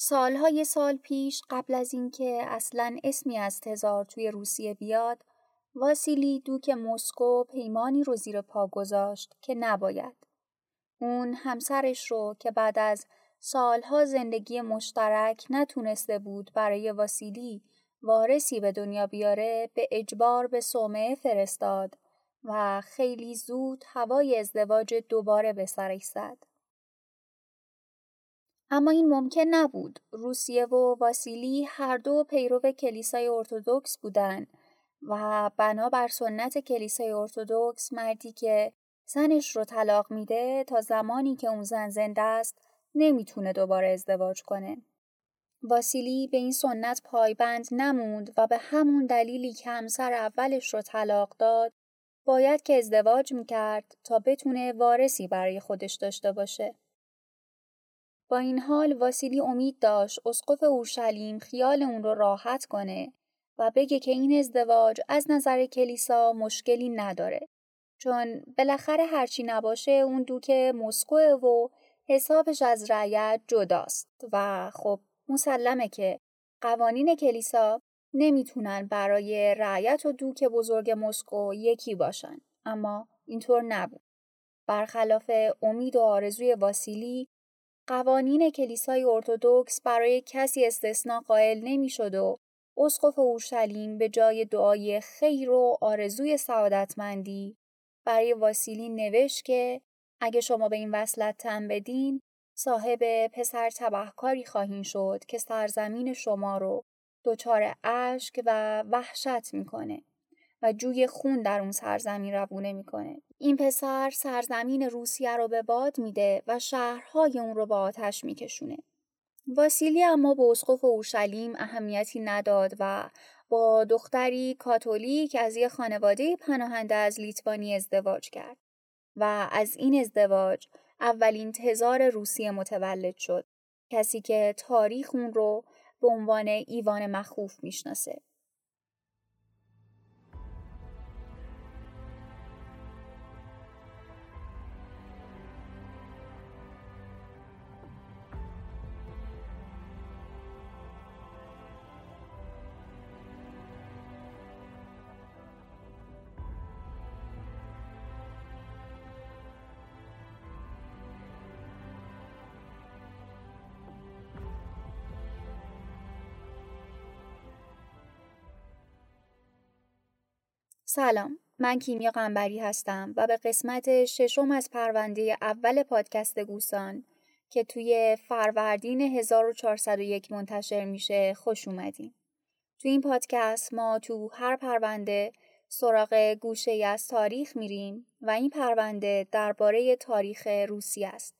سالهای سال پیش قبل از اینکه اصلا اسمی از تزار توی روسیه بیاد واسیلی دوک مسکو پیمانی رو زیر پا گذاشت که نباید. اون همسرش رو که بعد از سالها زندگی مشترک نتونسته بود برای واسیلی وارثی به دنیا بیاره به اجبار به صومعه فرستاد و خیلی زود هوای ازدواج دوباره به سرش زد. اما این ممکن نبود. روسیه و واسیلی هر دو پیرو کلیسای ارتودکس بودند و بنابر سنت کلیسای ارتودکس مردی که زنش رو طلاق میده تا زمانی که اون زن زنده است نمی‌تونه دوباره ازدواج کنه. واسیلی به این سنت پایبند نموند و به همون دلیلی که همسر اولش رو طلاق داد باید که ازدواج می‌کرد تا بتونه وارثی برای خودش داشته باشه. با این حال واسیلی امید داشت اسقف اورشلیم خیال اون رو راحت کنه و بگه که این ازدواج از نظر کلیسا مشکلی نداره. چون بالاخره هرچی نباشه اون دوک مسکوه و حسابش از رعیت جداست و خب مسلمه که قوانین کلیسا نمی‌تونن برای رعیت و دوک بزرگ مسکو یکی باشن اما اینطور نبود. برخلاف امید و آرزوی واسیلی قوانین کلیسای ارتودکس برای کسی استثنا قائل نمی‌شد و اسقف اورشلیم به جای دعای خیر و آرزوی سعادتمندی برای واسیلی نوشت که اگه شما به این وصلت تن بدین صاحب پسر تبهکاری خواهیم شد که سرزمین شما رو دچار اشک و وحشت می‌کنه. و جوی خون در اون سرزمین روونه می‌کنه. این پسر سرزمین روسیه رو به باد میده و شهرهای اون رو با آتش میکشونه. واسیلی اما به اسقف اورشلیم اهمیتی نداد و با دختری کاتولیک از یه خانواده پناهنده از لیتوانی ازدواج کرد و از این ازدواج اولین تزار روسیه متولد شد کسی که تاریخ اون رو به عنوان ایوان مخوف می‌شناسه سلام من کیمیا قنبری هستم و به قسمت ششم از پرونده اول پادکست گوسان که توی فروردین 1401 منتشر میشه خوش اومدین. تو این پادکست ما تو هر پرونده سراغ گوشه از تاریخ میریم و این پرونده درباره تاریخ روسی است.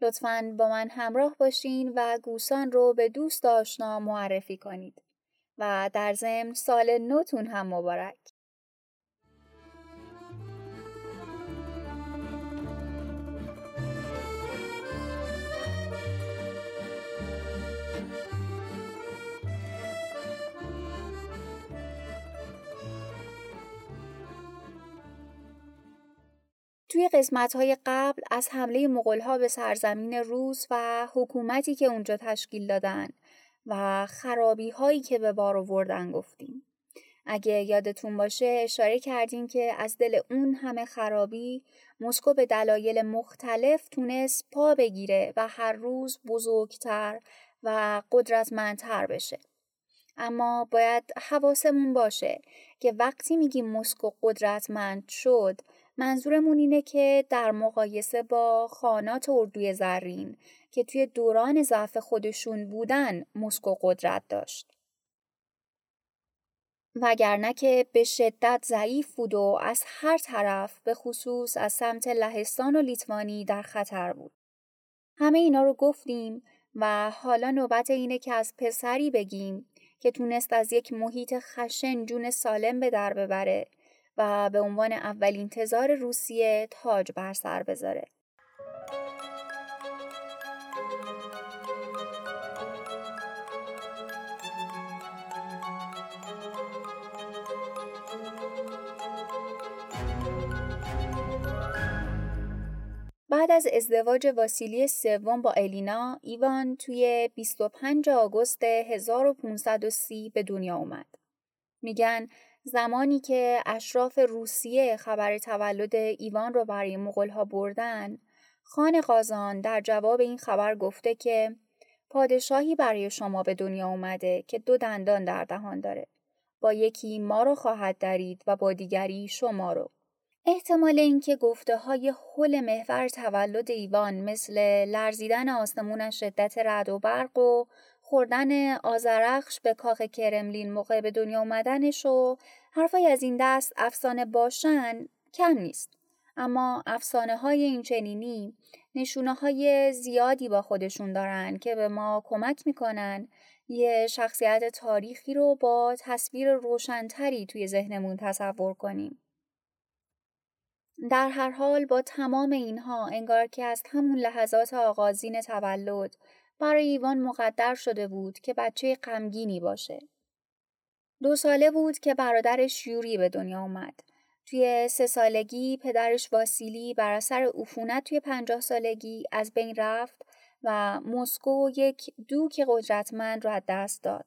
لطفاً با من همراه باشین و گوسان رو به دوست آشنا معرفی کنید. و در ضمن سال نوتون هم مبارک. توی های قبل از حمله ها به سرزمین روس و حکومتی که اونجا تشکیل دادن و خرابی هایی که به بار آوردن گفتیم. اگه یادتون باشه اشاره کردیم که از دل اون همه خرابی مسکو به دلایل مختلف تونست پا بگیره و هر روز بزرگتر و قدرتمندتر بشه. اما باید حواسمون باشه که وقتی میگیم مسکو قدرتمند شد منظورمون اینه که در مقایسه با خانات اردوی زرین که توی دوران ضعف خودشون بودن مسکو قدرت داشت. وگرنه که به شدت ضعیف بود و از هر طرف به خصوص از سمت لهستان و لیتوانی در خطر بود. همه اینا رو گفتیم و حالا نوبت اینه که از پسری بگیم که تونست از یک محیط خشن جون سالم به در ببره و به عنوان اولین تزار روسیه تاج بر سر بذاره. بعد از ازدواج واسیلی سوم با الینا، ایوان توی 25 آگوست 1530 به دنیا اومد. میگن زمانی که اشراف روسیه خبر تولد ایوان رو برای مغلها بردن، خان قازان در جواب این خبر گفته که پادشاهی برای شما به دنیا اومده که دو دندان در دهان داره. با یکی ما رو خواهد درید و با دیگری شما رو. احتمال اینکه گفته های حل محور تولد ایوان مثل لرزیدن آسمون شدت رد و برق و خوردن آزرخش به کاخ کرملین موقع به دنیا اومدنش و حرفای از این دست افسانه باشن کم نیست. اما افسانه های این چنینی نشونه های زیادی با خودشون دارن که به ما کمک می‌کنن یه شخصیت تاریخی رو با تصویر روشنتری توی ذهنمون تصور کنیم. در هر حال با تمام اینها انگار که از همون لحظات آغازین تولد برای ایوان مقدر شده بود که بچه غمگینی باشه. دو ساله بود که برادرش یوری به دنیا اومد. توی سه سالگی پدرش واسیلی بر اثر عفونت توی پنجاه سالگی از بین رفت و مسکو یک دوک قدرتمند را دست داد.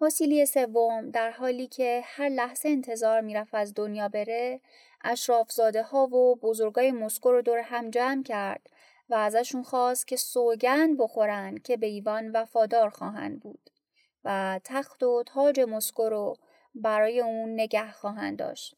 واسیلی سوم در حالی که هر لحظه انتظار می‌رفت از دنیا بره اشرافزاده ها و بزرگای مسکو رو دور هم جمع کرد و ازشون خواست که سوگند بخورن که به ایوان وفادار خواهند بود و تخت و تاج مسکو رو برای اون نگه خواهند داشت.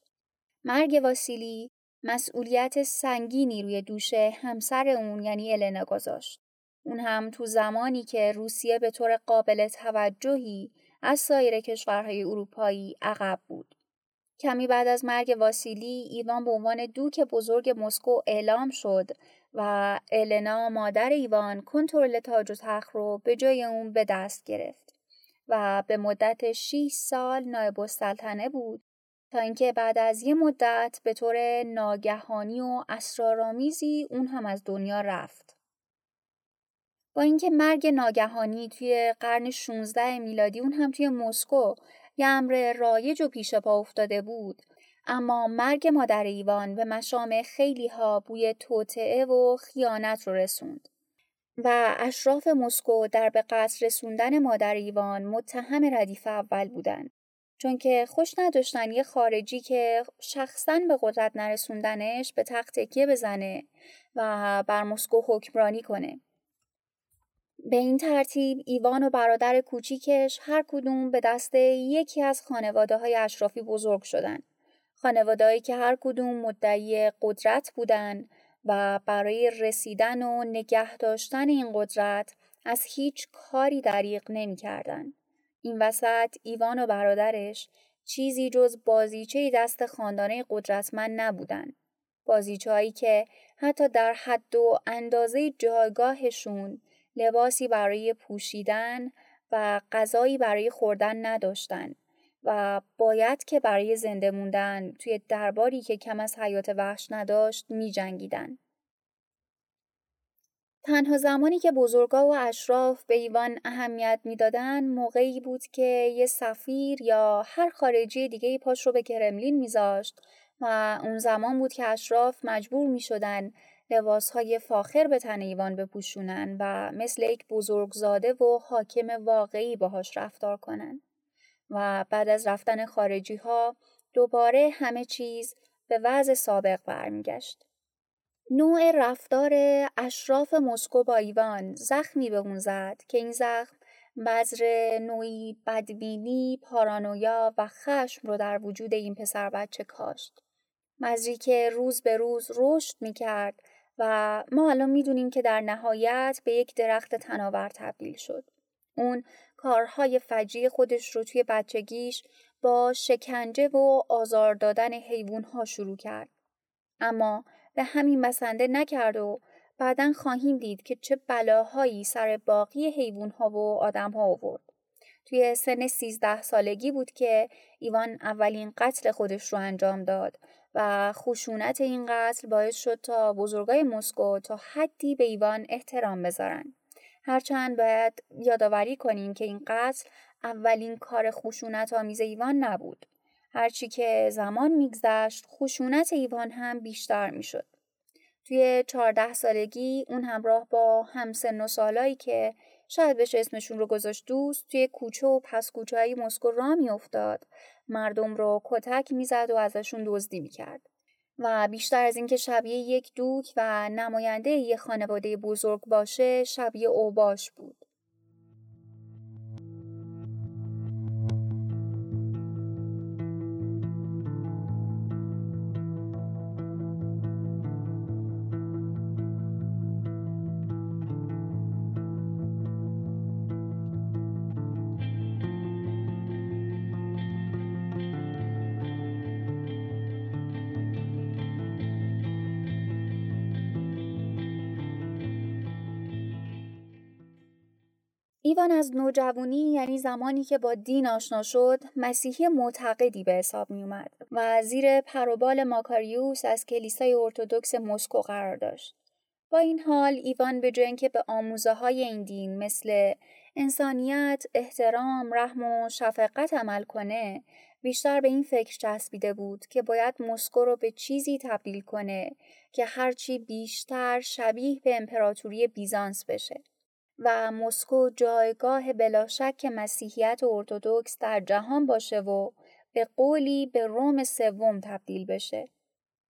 مرگ واسیلی مسئولیت سنگینی روی دوش همسر اون یعنی النا گذاشت. اون هم تو زمانی که روسیه به طور قابل توجهی از سایر کشورهای اروپایی عقب بود. کمی بعد از مرگ واسیلی ایوان به عنوان دوک بزرگ مسکو اعلام شد و النا مادر ایوان کنترل تاج و تخت رو به جای اون به دست گرفت و به مدت 6 سال نایب السلطنه بود تا اینکه بعد از یه مدت به طور ناگهانی و اسرارآمیزی اون هم از دنیا رفت. با اینکه مرگ ناگهانی توی قرن 16 میلادی اون هم توی مسکو یه امر رایج و پیش پا افتاده بود اما مرگ مادر ایوان به مشام خیلی ها بوی توطعه و خیانت رو رسوند و اشراف مسکو در به قصر رسوندن مادر ایوان متهم ردیف اول بودند چون که خوش نداشتن یه خارجی که شخصا به قدرت نرسوندنش به تخت تکیه بزنه و بر مسکو حکمرانی کنه به این ترتیب ایوان و برادر کوچیکش هر کدوم به دست یکی از خانواده های اشرافی بزرگ شدن. خانوادهایی که هر کدوم مدعی قدرت بودن و برای رسیدن و نگه داشتن این قدرت از هیچ کاری دریغ نمی کردن. این وسط ایوان و برادرش چیزی جز بازیچه دست خاندانه قدرتمند نبودن. بازیچهایی که حتی در حد و اندازه جایگاهشون لباسی برای پوشیدن و غذایی برای خوردن نداشتن و باید که برای زنده موندن توی درباری که کم از حیات وحش نداشت می جنگیدن. تنها زمانی که بزرگا و اشراف به ایوان اهمیت می‌دادن موقعی بود که یه سفیر یا هر خارجی دیگه پاش رو به کرملین میذاشت و اون زمان بود که اشراف مجبور می شدن لباسهای فاخر به تن ایوان بپوشونن و مثل یک بزرگزاده و حاکم واقعی باهاش رفتار کنن. و بعد از رفتن خارجی ها دوباره همه چیز به وضع سابق برمیگشت. نوع رفتار اشراف مسکو با ایوان زخمی به اون زد که این زخم بذر نوعی بدبینی، پارانویا و خشم رو در وجود این پسر بچه کاشت. مزری که روز به روز رشد می کرد و ما الان می‌دونیم که در نهایت به یک درخت تناور تبدیل شد. اون کارهای فجی خودش رو توی بچگیش با شکنجه و آزار دادن حیوانها شروع کرد. اما به همین بسنده نکرد و بعدا خواهیم دید که چه بلاهایی سر باقی حیوانها و آدمها آورد. توی سن سیزده سالگی بود که ایوان اولین قتل خودش رو انجام داد و خشونت این قتل باعث شد تا بزرگای مسکو تا حدی به ایوان احترام بذارن. هرچند باید یادآوری کنیم که این قتل اولین کار خشونت آمیز ایوان نبود. هرچی که زمان میگذشت خشونت ایوان هم بیشتر می‌شد. توی چهارده سالگی اون همراه با همسن و سالایی که شاید بهش اسمشون رو گذاشت دوست توی کوچه و پس کوچه های مسکو را میافتاد مردم رو کتک می‌زد و ازشون دزدی می‌کرد و بیشتر از اینکه شبیه یک دوک و نماینده یک خانواده بزرگ باشه شبیه اوباش بود. ایوان از نوجوانی یعنی زمانی که با دین آشنا شد مسیحی معتقدی به حساب می اومد و زیر پروبال ماکاریوس از کلیسای ارتودکس مسکو قرار داشت. با این حال ایوان به جای که به آموزه های این دین مثل انسانیت، احترام، رحم و شفقت عمل کنه بیشتر به این فکر چسبیده بود که باید مسکو رو به چیزی تبدیل کنه که هرچی بیشتر شبیه به امپراتوری بیزانس بشه. و مسکو جایگاه بلاشک مسیحیت ارتودکس در جهان باشه و به قولی به روم سوم تبدیل بشه.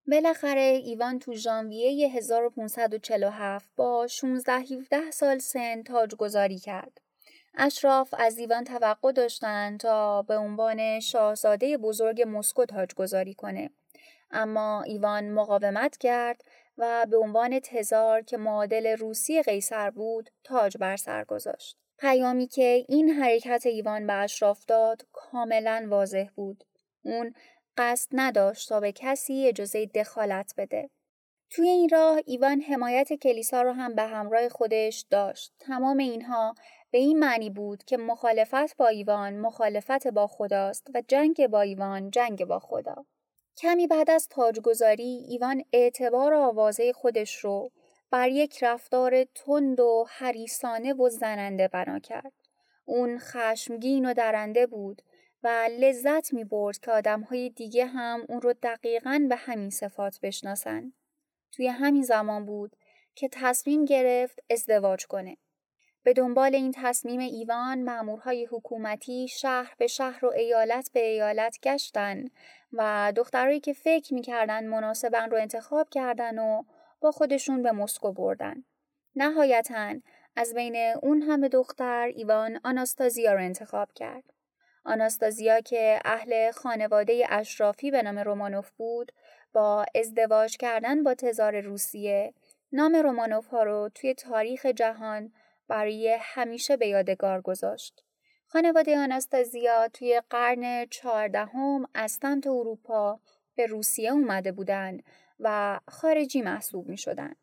بالاخره ایوان تو ژانویه 1547 با 16 17 سال سن تاجگذاری کرد. اشراف از ایوان توقع داشتند تا به عنوان شاهزاده بزرگ مسکو تاجگذاری کنه. اما ایوان مقاومت کرد و به عنوان تزار که معادل روسی قیصر بود تاج بر سر گذاشت. پیامی که این حرکت ایوان به اشراف داد کاملا واضح بود. اون قصد نداشت تا به کسی اجازه دخالت بده. توی این راه ایوان حمایت کلیسا رو هم به همراه خودش داشت. تمام اینها به این معنی بود که مخالفت با ایوان مخالفت با خداست و جنگ با ایوان جنگ با خدا. کمی بعد از تاجگذاری ایوان اعتبار آوازه خودش رو بر یک رفتار تند و حریسانه و زننده بنا کرد. اون خشمگین و درنده بود و لذت می برد که آدم های دیگه هم اون رو دقیقا به همین صفات بشناسن. توی همین زمان بود که تصمیم گرفت ازدواج کنه. به دنبال این تصمیم ایوان مامورهای حکومتی شهر به شهر و ایالت به ایالت گشتن و دخترایی که فکر می‌کردن مناسبن رو انتخاب کردن و با خودشون به مسکو بردن. نهایتا از بین اون همه دختر ایوان آناستازیا رو انتخاب کرد. آناستازیا که اهل خانواده اشرافی به نام رومانوف بود با ازدواج کردن با تزار روسیه نام رومانوف ها رو توی تاریخ جهان برای همیشه به یادگار گذاشت. خانواده آناستازیا توی قرن چهاردهم از سمت اروپا به روسیه اومده بودند و خارجی محسوب می شدن.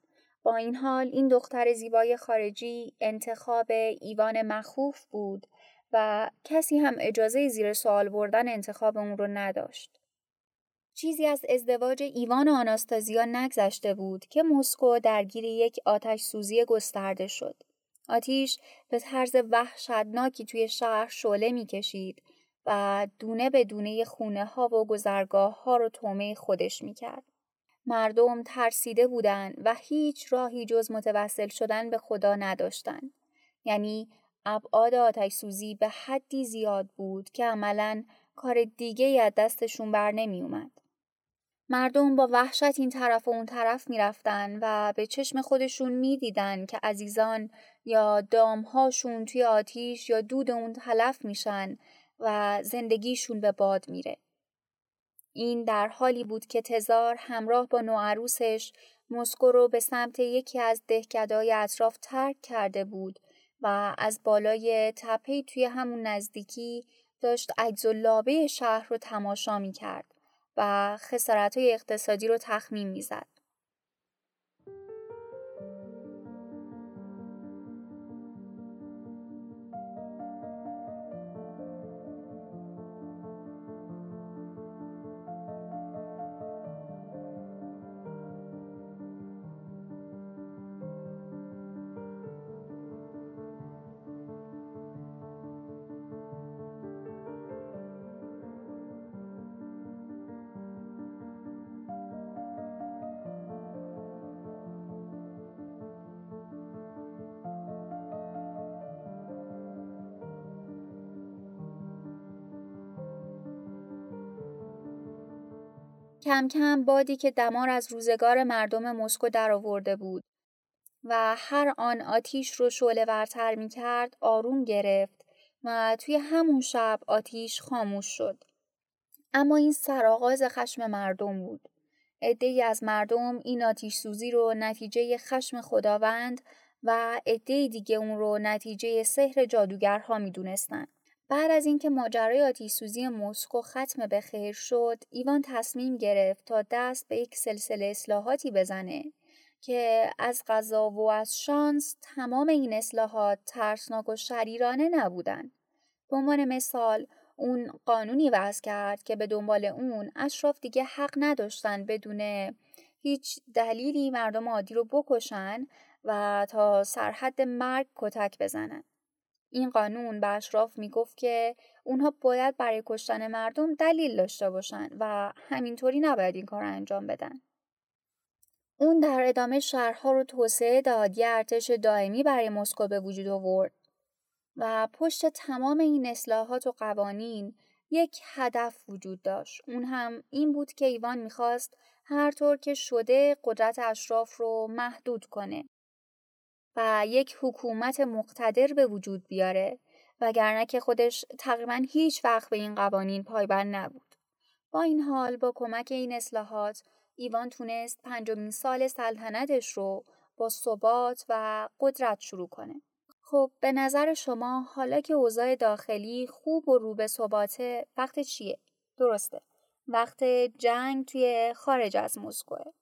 با این حال این دختر زیبای خارجی انتخاب ایوان مخوف بود و کسی هم اجازه زیر سوال بردن انتخاب اون رو نداشت. چیزی از ازدواج ایوان و آناستازیا نگذشته بود که مسکو درگیر یک آتش سوزی گسترده شد. آتیش به طرز وحشتناکی توی شهر شعله می‌کشید و دونه به دونه خونه ها و گذرگاه ها رو تومه خودش می‌کرد. مردم ترسیده بودند و هیچ راهی جز متوسل شدن به خدا نداشتند. یعنی ابعاد آتش سوزی به حدی زیاد بود که عملا کار دیگه از دستشون بر نمی اومد. مردم با وحشت این طرف و اون طرف می‌رفتن و به چشم خودشون می‌دیدن که عزیزان یا دامهاشون توی آتیش یا دود اون تلف میشن و زندگیشون به باد میره. این در حالی بود که تزار همراه با نوعروسش مسکو رو به سمت یکی از دهکدهای اطراف ترک کرده بود و از بالای تپه توی همون نزدیکی داشت عجز و لابه شهر رو تماشا می کرد و خسارت های اقتصادی رو تخمین می زد. کم کم بادی که دمار از روزگار مردم مسکو درآورده بود و هر آن آتیش رو شعله ورتر می کرد آروم گرفت و توی همون شب آتیش خاموش شد. اما این سرآغاز خشم مردم بود. عدهای از مردم این آتیش سوزی رو نتیجه خشم خداوند و عده دیگه اون رو نتیجه سحر جادوگرها می‌دونستند. بعد از اینکه ماجرای آتیش سوزی مسکو ختم به خیر شد، ایوان تصمیم گرفت تا دست به یک سلسله اصلاحاتی بزنه که از قضا و از شانس تمام این اصلاحات ترسناک و شریرانه نبودن. به عنوان مثال اون قانونی وضع کرد که به دنبال اون اشراف دیگه حق نداشتن بدون هیچ دلیلی مردم عادی رو بکشن و تا سرحد مرگ کتک بزنن. این قانون به اشراف می‌گفت که اونها باید برای کشتن مردم دلیل داشته باشن و همینطوری نباید این کار رو انجام بدن. اون در ادامه شهرها رو توسعه داد یه ارتش دائمی برای مسکو به وجود آورد و پشت تمام این اصلاحات و قوانین یک هدف وجود داشت. اون هم این بود که ایوان می‌خواست هر طور که شده قدرت اشراف رو محدود کنه و یک حکومت مقتدر به وجود بیاره وگرنه که خودش تقریبا هیچ وقت به این قوانین پایبند نبود. با این حال با کمک این اصلاحات ایوان تونست پنجمین سال سلطنتش رو با ثبات و قدرت شروع کنه. خب به نظر شما حالا که اوضاع داخلی خوب و رو به ثباته وقت چیه؟ درسته. وقت جنگ توی خارج از مسکوه.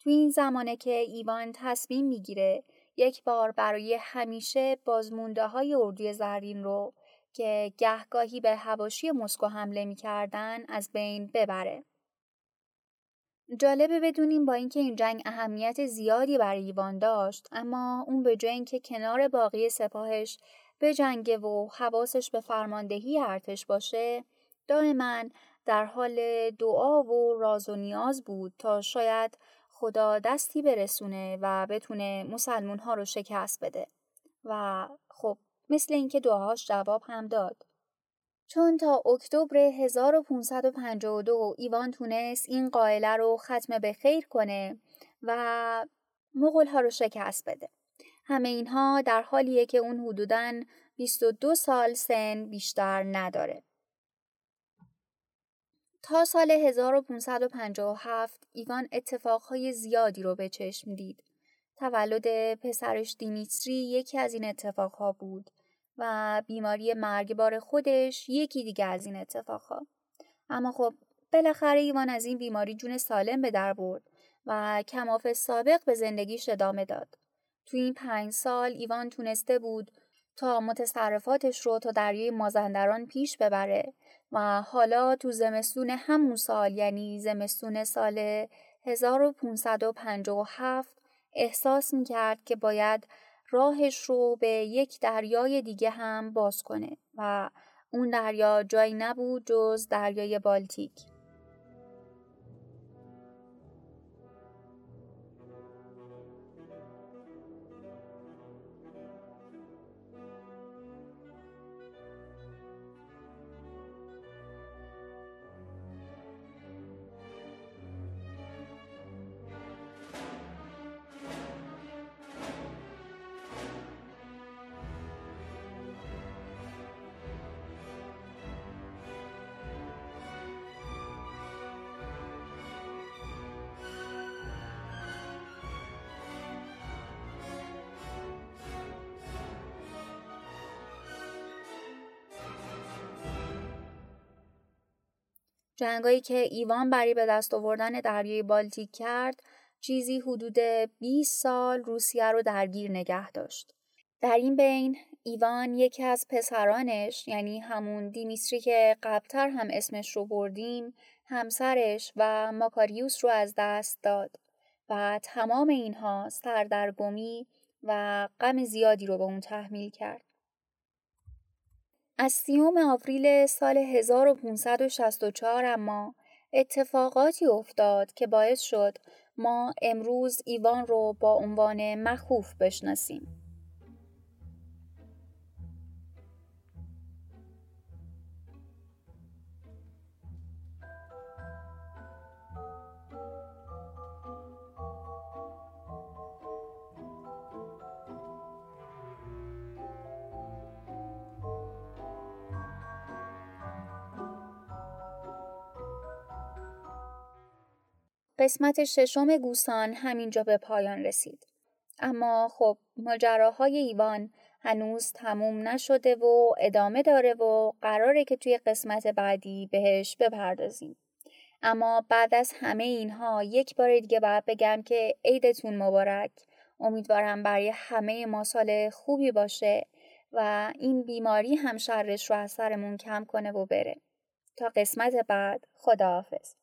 توی این زمانه که ایوان تصمیم می‌گیره یک بار برای همیشه بازمونده های اردوی زرین رو که گهگاهی به هواشی مسکو حمله می‌کردن از بین ببره. جالبه بدونیم با اینکه این جنگ اهمیت زیادی برای ایوان داشت اما اون به جای اینکه کنار باقی سپاهش به جنگ و حواسش به فرماندهی ارتش باشه دائما در حال دعا و راز و نیاز بود تا شاید خدا دستی برسونه و بتونه مسلمون ها رو شکست بده و خب مثل اینکه دعاهاش جواب هم داد چون تا اکتبر 1552 ایوان تونست این قائله رو ختم به خیر کنه و مغول ها رو شکست بده. همه اینها در حالیه که اون حدوداً 22 سال سن بیشتر نداره. تا سال 1557 ایوان اتفاقهای زیادی رو به چشم دید. تولد پسرش دیمیتری یکی از این اتفاقها بود و بیماری مرگبار خودش یکی دیگه از این اتفاقها. اما خب بالاخره ایوان از این بیماری جون سالم به در برد و کماف سابق به زندگیش ادامه داد. تو این پنج سال ایوان تونسته بود تا متصرفاتش رو تا دریای مازندران پیش ببره و حالا تو زمستون همون سال یعنی زمستون سال 1557 احساس می‌کرد که باید راهش رو به یک دریای دیگه هم باز کنه و اون دریا جایی نبود جز دریای بالتیک. جنگایی که ایوان برای به دست آوردن دریای بالتیک کرد چیزی حدود 20 سال روسیه رو درگیر نگه داشت. در این بین ایوان یکی از پسرانش یعنی همون دیمیستری که قبلتر هم اسمش رو بردیم همسرش و ماکاریوس رو از دست داد و تمام اینها سردرگمی و غم زیادی رو به اون تحمیل کرد. از سیوم آوریل سال 1564 اما اتفاقاتی افتاد که باعث شد ما امروز ایوان رو با عنوان مخوف بشناسیم. قسمت ششم گوسان همینجا به پایان رسید. اما خب ماجراهای ایوان هنوز تموم نشده و ادامه داره و قراره که توی قسمت بعدی بهش بپردازیم. اما بعد از همه اینها یک بار دیگه باید بگم که عیدتون مبارک. امیدوارم برای همه ما سال خوبی باشه و این بیماری هم شرش رو از سرمون کم کنه و بره. تا قسمت بعد خداحافظ.